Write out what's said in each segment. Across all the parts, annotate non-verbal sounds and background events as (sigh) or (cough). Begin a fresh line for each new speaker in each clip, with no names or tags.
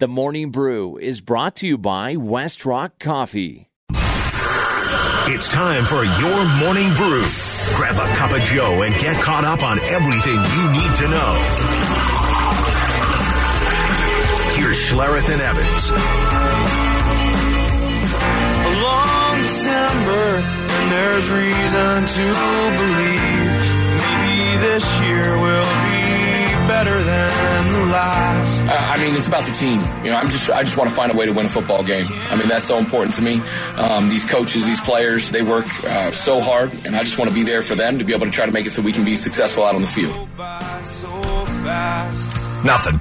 The Morning Brew is brought to you by West Rock Coffee.
It's time for your morning brew. Grab a cup of Joe and get caught up on everything you need to know. Here's Schlereth and Evans.
A long December, and there's reason to believe maybe this year will be better than the last.
I mean, it's about the team. You know, I'm just I just want to find a way to win a football game. I mean, that's so important to me. Um, these coaches, these players, they work uh, so hard, and I just want to be there for them to be able to try to make it so we can be successful out on the field.
Nothing.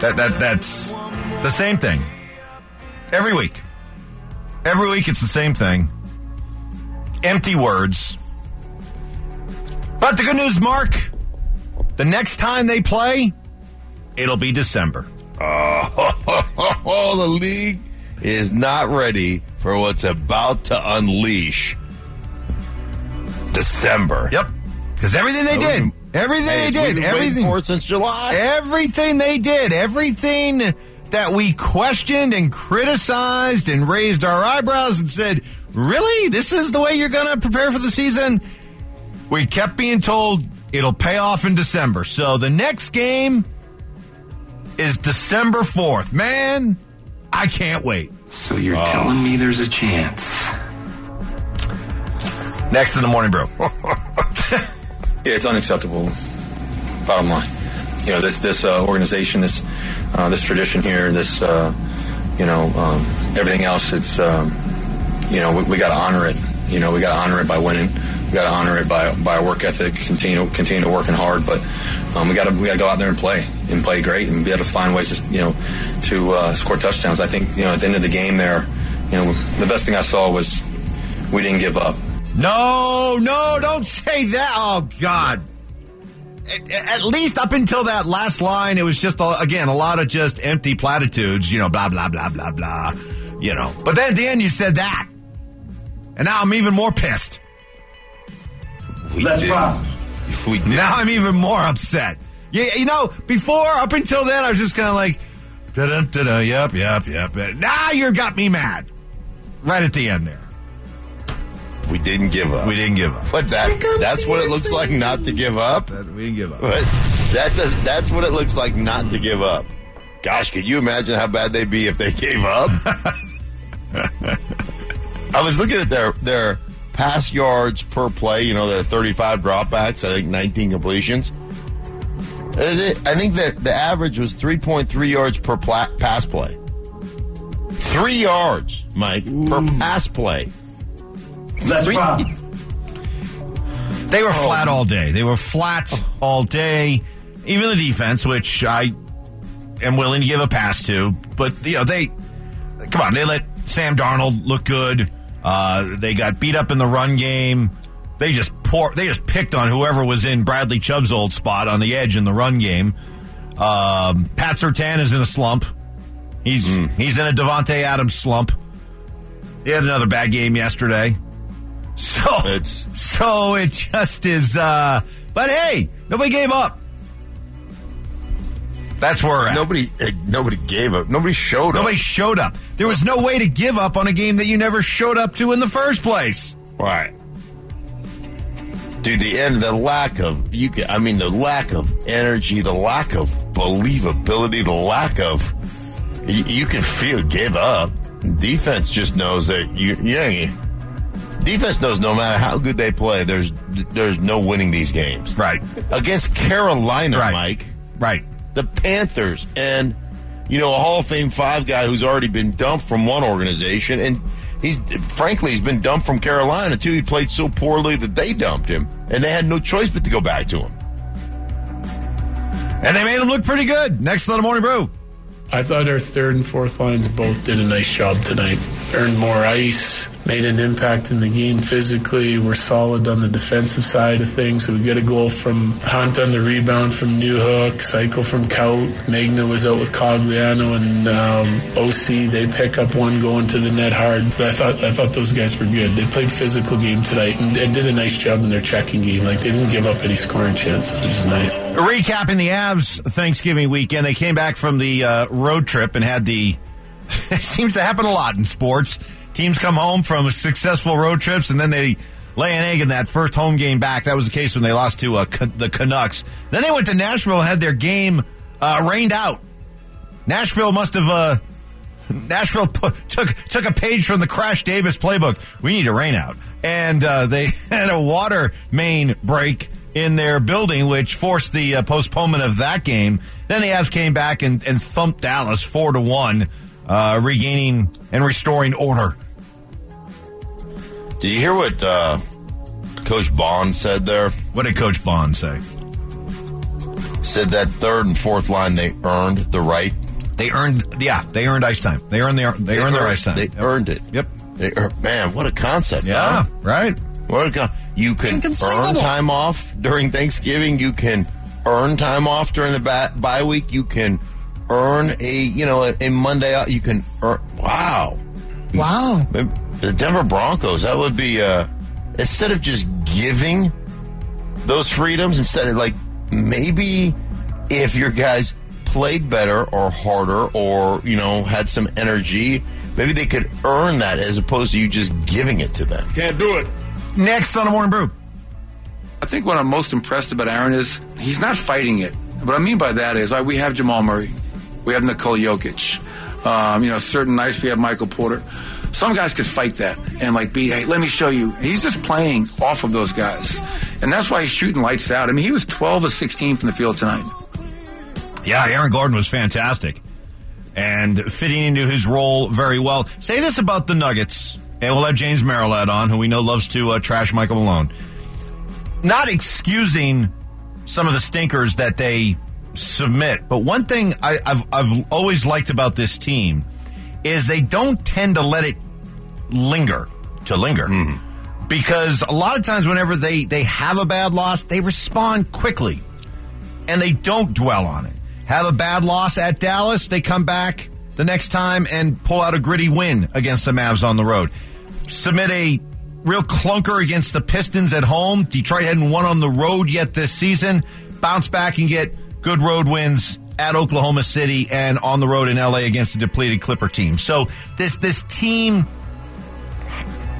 That that that's the same thing. Every week. Every week it's the same thing. Empty words. But the good news, Mark, the next time they play, it'll be December.
Oh, (laughs) the league is not ready for what's about to unleash December.
Yep. Because everything they did, everything
Hey,
they did,
we've been waiting
everything
for it since July.
Everything they did, everything that we questioned and criticized and raised our eyebrows and said, "Really? This is the way you're going to prepare for the season?" We kept being told it'll pay off in December. So the next game is December 4th. Man, I can't wait.
So you're telling me there's a chance?
Next in the morning bro. (laughs)
Yeah, it's unacceptable. Bottom line, you know this this uh, organization, this uh, this tradition here, this uh, you know um, everything else. It's um, you know we, we got to honor it. You know we got to honor it by winning. We got to honor it by by our work ethic. Continue continue to working hard, but um, we got to we got to go out there and play and play great and be able to find ways to you know to uh, score touchdowns. I think you know at the end of the game there, you know the best thing I saw was we didn't give up.
No, no, don't say that. Oh, God. At, least up until that last line, it was just, again, a lot of just empty platitudes, you know, blah, blah, blah, blah, blah, you know. But then at the end, you said that. And now I'm even more pissed.
Let's rock. We did.
Now I'm even more upset. Yeah, you know, before, up until then, I was just kind of like, da da da da, yep, yep, yep. Now you got me mad. Right at the end there.
We didn't give up.
We didn't give up.
But that that's what it looks like not to give up.
We didn't give up.
But that does that's what it looks like not to give up. Gosh, could you imagine how bad they'd be if they gave up? (laughs) I was looking at their their pass yards per play. You know, the 35 dropbacks. I think 19 completions. I think that the average was 3.3 yards per pla- pass play. Three yards, Mike, per pass play.
Let's
Three-
rock.
They were flat all day. They were flat all day. Even the defense, which I am willing to give a pass to, but you know they come on. They let Sam Darnold look good. Uh, they got beat up in the run game. They just pour. They just picked on whoever was in Bradley Chubb's old spot on the edge in the run game. Um, Pat Surtain is in a slump. He's he's in a Davante Adams slump. He had another bad game yesterday. So
It's-
so it just is. uh But hey, nobody gave up. That's where we're at.
Nobody, eh, nobody gave up. Nobody showed up.
Nobody showed up. There was no way to give up on a game that you never showed up to in the first place.
Right. Dude, the end, the lack of you. Can, I mean, the lack of energy, the lack of believability, the lack of you, you can feel give up. Defense just knows that you. Yeah, defense knows no matter how good they play, there's there's no winning these games.
Right.
Against Carolina,
Right.
Mike,
Right.
The Panthers, and you know a Hall of Fame five guy who's already been dumped from one organization, and he's frankly he's been dumped from Carolina too. He played so poorly that they dumped him, and they had no choice but to go back to him.
And they made him look pretty good. Next to the morning brew.
I thought our third and fourth lines both did a nice job tonight. Earned more ice, made an impact in the game physically. We're solid on the defensive side of things. So we get a goal from Hunt on the rebound from Newhook, cycle from Kaut. Magna was out with Cogliano and um, OC. They pick up one going to the net hard. But I thought I thought those guys were good. They played physical game tonight and, and did a nice job in their checking game. Like they didn't give up any scoring chances, which is nice.
Recapping the Avs Thanksgiving weekend, they came back from the uh, road trip and had the. (laughs) it seems to happen a lot in sports. Teams come home from successful road trips and then they lay an egg in that first home game back. That was the case when they lost to uh, the Canucks. Then they went to Nashville and had their game uh, rained out. Nashville must have. Uh, (laughs) Nashville put, took took a page from the Crash Davis playbook. We need a rain out, and uh, they (laughs) had a water main break in their building, which forced the uh, postponement of that game. Then the Avs came back and, and thumped Dallas four to one, uh, regaining and restoring order.
Did you hear what uh, Coach Bond said there?
What did Coach Bond say?
Said that third and fourth line they earned the right.
They earned, yeah, they earned ice time. They earned their, they, they earned, earned their ice time.
They
yep.
earned it.
Yep.
They, earned, man, what a concept!
Yeah,
huh?
right.
What a con- you can earn time off during Thanksgiving. You can earn time off during the ba- bye week. You can earn a you know a, a Monday. Off. You can earn. Wow,
wow.
The Denver Broncos. That would be uh, instead of just giving those freedoms, instead of like maybe if your guys played better or harder or you know had some energy, maybe they could earn that as opposed to you just giving it to them.
Can't do it.
Next on the morning brew.
I think what I'm most impressed about Aaron is he's not fighting it. What I mean by that is like, we have Jamal Murray, we have Nikola Jokic, um, you know, certain nights we have Michael Porter. Some guys could fight that and like be, hey, let me show you. He's just playing off of those guys, and that's why he's shooting lights out. I mean, he was 12 of 16 from the field tonight.
Yeah, Aaron Gordon was fantastic and fitting into his role very well. Say this about the Nuggets and we'll have James Merilatt on, who we know loves to uh, trash Michael Malone. Not excusing some of the stinkers that they submit, but one thing I, have I've always liked about this team is they don't tend to let it linger to linger. Mm-hmm. Because a lot of times, whenever they, they have a bad loss, they respond quickly and they don't dwell on it. Have a bad loss at Dallas, they come back the next time and pull out a gritty win against the Mavs on the road submit a real clunker against the Pistons at home. Detroit hadn't won on the road yet this season. Bounce back and get good road wins at Oklahoma City and on the road in LA against a depleted Clipper team. So this this team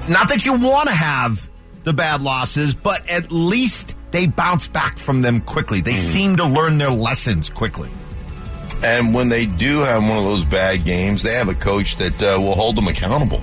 not that you want to have the bad losses, but at least they bounce back from them quickly. They mm. seem to learn their lessons quickly.
And when they do have one of those bad games, they have a coach that uh, will hold them accountable.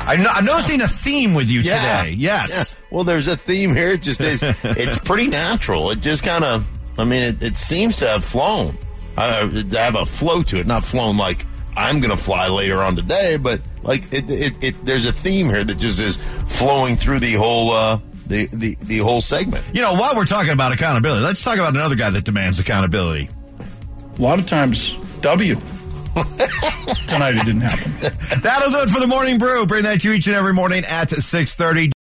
I'm noticing a theme with you
yeah.
today. Yes.
Yeah. Well, there's a theme here. It just is. it's pretty natural. It just kind of. I mean, it, it, seems to have flown. Uh, have a flow to it, not flown like I'm going to fly later on today, but like it, it, it, There's a theme here that just is flowing through the whole. Uh, the, the, the whole segment.
You know, while we're talking about accountability, let's talk about another guy that demands accountability.
A lot of times, W. (laughs) Tonight it didn't happen.
That'll do it for the morning brew. Bring that to you each and every morning at 630.